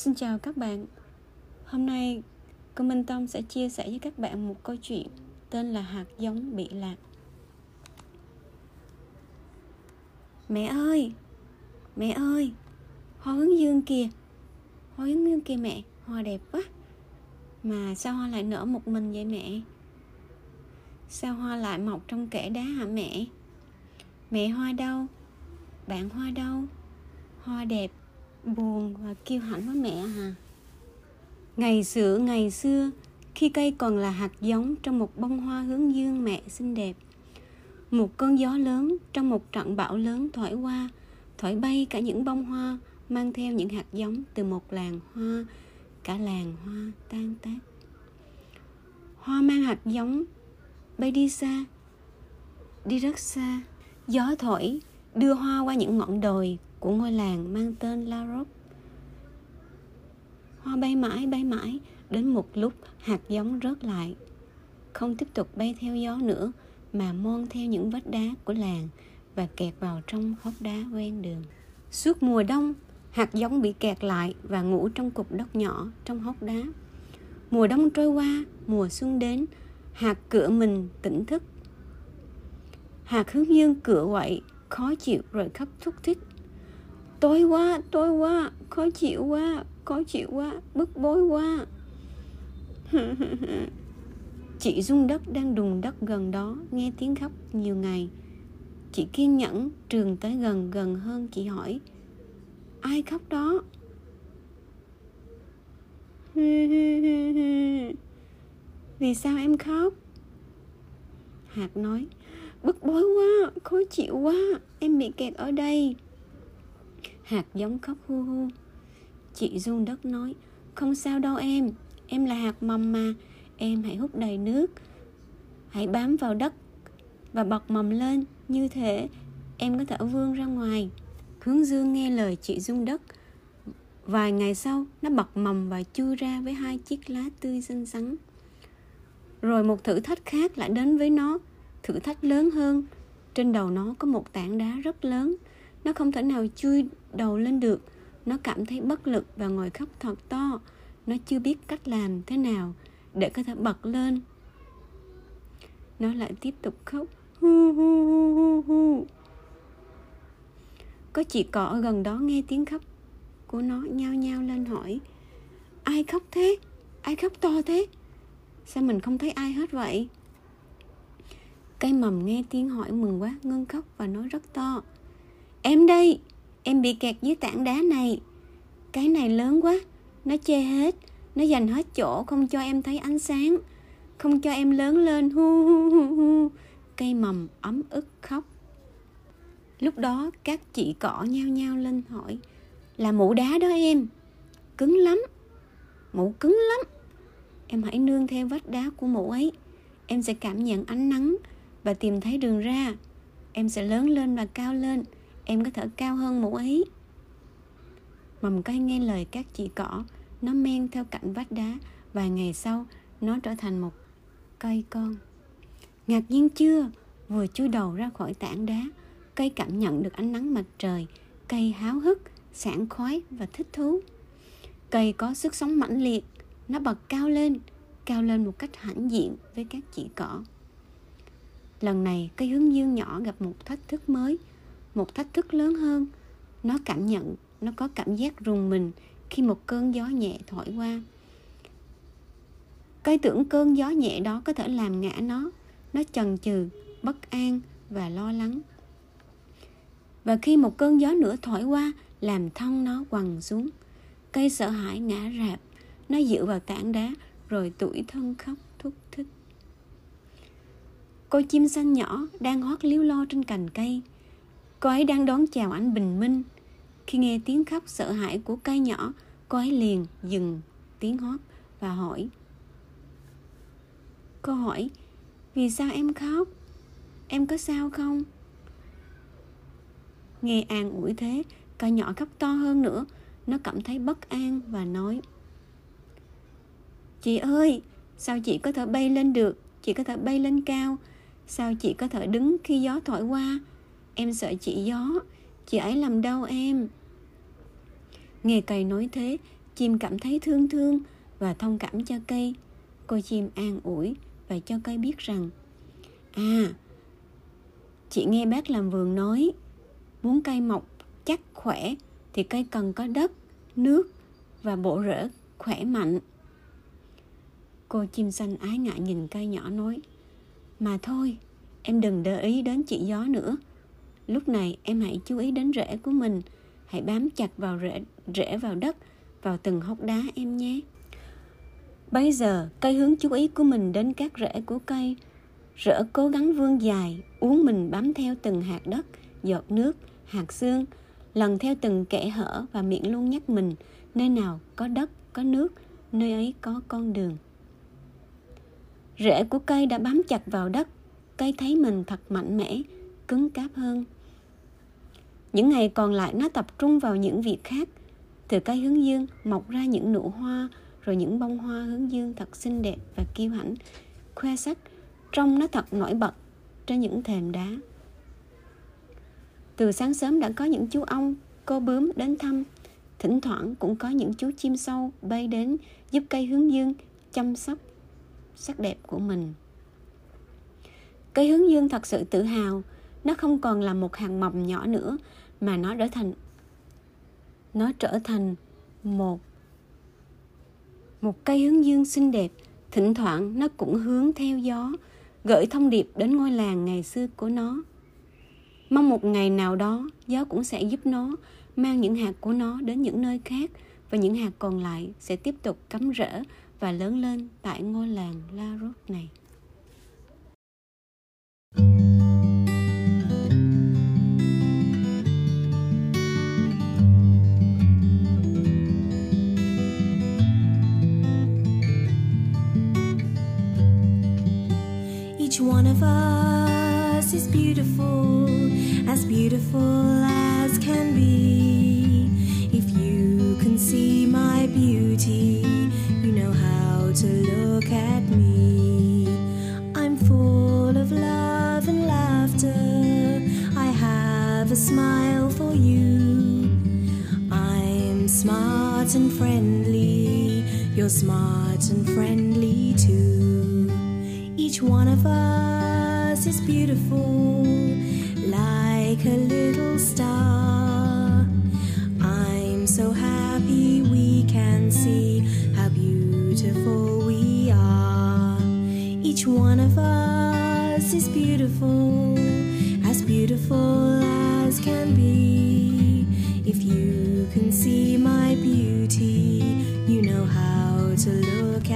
Xin chào các bạn. Hôm nay cô Minh Tâm sẽ chia sẻ với các bạn một câu chuyện tên là hạt giống bị lạc. Mẹ ơi! Mẹ ơi! Hoa hướng dương kìa! Hoa hướng dương kìa mẹ! Hoa đẹp quá! Mà sao hoa lại nở một mình vậy mẹ? Sao hoa lại mọc trong kẽ đá hả mẹ? Mẹ hoa đâu? Bạn hoa đâu? Hoa đẹp buồn và kêu hãnh với mẹ hả ngày xưa ngày xưa, khi cây còn là hạt giống trong một bông hoa hướng dương mẹ xinh đẹp, một cơn gió lớn trong một trận bão lớn thổi qua, thổi bay cả những bông hoa mang theo những hạt giống từ một làng hoa, cả làng hoa tan tác. Hoa mang hạt giống bay đi xa, đi rất xa. Gió thổi đưa hoa qua những ngọn đồi của ngôi làng mang tên La Roque. Hoa bay mãi bay mãi đến một lúc hạt giống rớt lại. Không tiếp tục bay theo gió nữa mà mon theo những vách đá của làng và kẹt vào trong hốc đá ven đường. Suốt mùa đông, hạt giống bị kẹt lại và ngủ trong cục đất nhỏ trong hốc đá. Mùa đông trôi qua, mùa xuân đến, hạt cửa mình tỉnh thức. Hạt hướng dương cửa quậy, khó chịu rồi khóc thúc thích tối quá tối quá, khó chịu quá, khó chịu quá, bức bối quá. Chị rung đất đang đùng đất gần đó, nghe tiếng khóc nhiều ngày. Chị kiên nhẫn trường tới gần gần hơn chị hỏi, ai khóc đó? Vì sao em khóc? Hạt nói, bức bối quá, khó chịu quá, em bị kẹt ở đây hạt giống khóc hu hu. Chị run đất nói, không sao đâu em em là hạt mầm mà. Em hãy hút đầy nước, hãy bám vào đất và bật mầm lên. Như thế, em có thể vươn ra ngoài. Hướng dương nghe lời chị dung đất vài ngày sau, nó bật mầm và chui ra với hai chiếc lá tươi xinh xắn. Rồi một thử thách khác lại đến với nó, thử thách lớn hơn. Trên đầu nó có một tảng đá rất lớn nó không thể nào chui đầu lên được. Nó cảm thấy bất lực và ngồi khóc thật to. Nó chưa biết cách làm thế nào để có thể bật lên. Nó lại tiếp tục khóc. Hu hu hu hu hu. Có chị cọ ở gần đó nghe tiếng khóc của nó nhao nhao lên hỏi, ai khóc thế? Ai khóc to thế? Sao mình không thấy ai hết vậy? Cây mầm nghe tiếng hỏi mừng quá, ngưng khóc và nói rất to em đây, em bị kẹt dưới tảng đá này. Cái này lớn quá, nó che hết. Nó dành hết chỗ không cho em thấy ánh sáng. Không cho em lớn lên, hu hu hu hu. Cây mầm ấm ức khóc. Lúc đó các chị cỏ nhao nhao lên hỏi, là mụ đá đó em? Cứng lắm. Mụ cứng lắm. Em hãy nương theo vách đá của mụ ấy. Em sẽ cảm nhận ánh nắng và tìm thấy đường ra. Em sẽ lớn lên và cao lên em có thể cao hơn mụ ấy mầm cây nghe lời các chị cỏ nó men theo cạnh vách đá. Và ngày sau, nó trở thành một cây con. Ngạc nhiên chưa? Vừa chui đầu ra khỏi tảng đá, cây cảm nhận được ánh nắng mặt trời, cây háo hức, sảng khoái và thích thú. Cây có sức sống mãnh liệt, nó bật cao lên cao lên một cách hãnh diện với các chị cỏ lần này, cây hướng dương nhỏ gặp một thách thức mới một thách thức lớn hơn. Nó cảm nhận, nó có cảm giác rùng mình khi một cơn gió nhẹ thổi qua. Cây tưởng cơn gió nhẹ đó có thể làm ngã nó. Nó chần chừ, bất an và lo lắng. Và khi một cơn gió nữa thổi qua, làm thân nó quằn xuống. Cây sợ hãi ngã rạp, nó dựa vào tảng đá, rồi tủi thân khóc thúc thích. Cô chim xanh nhỏ đang hót líu lo trên cành cây. Cô ấy đang đón chào ánh bình minh. Khi nghe tiếng khóc sợ hãi của cây nhỏ, cô ấy liền dừng tiếng hót và hỏi. Cô hỏi, vì sao em khóc? Em có sao không? Nghe an ủi thế, cây nhỏ khóc to hơn nữa. Nó cảm thấy bất an và nói. Chị ơi, sao chị có thể bay lên được? Chị có thể bay lên cao. Sao chị có thể đứng khi gió thổi qua? Em sợ chị gió. Chị ấy làm đau em. Nghe cây nói thế, chim cảm thấy thương thương và thông cảm cho cây. Cô chim an ủi và cho cây biết rằng à chị nghe bác làm vườn nói, muốn cây mọc chắc khỏe thì cây cần có đất, nước và bộ rễ khỏe mạnh. Cô chim xanh ái ngại nhìn cây nhỏ nói, mà thôi, em đừng để ý đến chị gió nữa lúc này, em hãy chú ý đến rễ của mình. Hãy bám chặt vào rễ rễ vào đất, vào từng hốc đá em nhé. Bây giờ, cây hướng chú ý của mình đến các rễ của cây. Rễ cố gắng vươn dài, uống mình bám theo từng hạt đất, giọt nước, hạt xương, lần theo từng kẽ hở và miệng luôn nhắc mình, nơi nào có đất, có nước, nơi ấy có con đường. Rễ của cây đã bám chặt vào đất, cây thấy mình thật mạnh mẽ, cứng cáp hơn những ngày còn lại nó tập trung vào những việc khác. Từ cây hướng dương, mọc ra những nụ hoa, rồi những bông hoa hướng dương thật xinh đẹp và kiêu hãnh. Khoe sắc, trông nó thật nổi bật trên những thềm đá. Từ sáng sớm đã có những chú ong, cô bướm đến thăm. Thỉnh thoảng cũng có những chú chim sâu bay đến giúp cây hướng dương chăm sóc sắc đẹp của mình. Cây hướng dương thật sự tự hào. Nó không còn là một hàng mầm nhỏ nữa mà nó trở thành, nó trở thành một một cây hướng dương xinh đẹp thỉnh thoảng nó cũng hướng theo gió, gửi thông điệp đến ngôi làng ngày xưa của nó mong một ngày nào đó, gió cũng sẽ giúp nó mang những hạt của nó đến những nơi khác và những hạt còn lại sẽ tiếp tục cắm rễ và lớn lên tại ngôi làng La Rốt này. One of us is beautiful, as beautiful as can be. If you can see my beauty, you know how to look at me. I'm full of love and laughter. I have a smile for you. I'm smart and friendly. You're smart and friendly too. Each one of us is beautiful, like a little star. I'm so happy we can see how beautiful we are. Each one of us is beautiful, as beautiful as can be. If you can see my beauty, you know how to look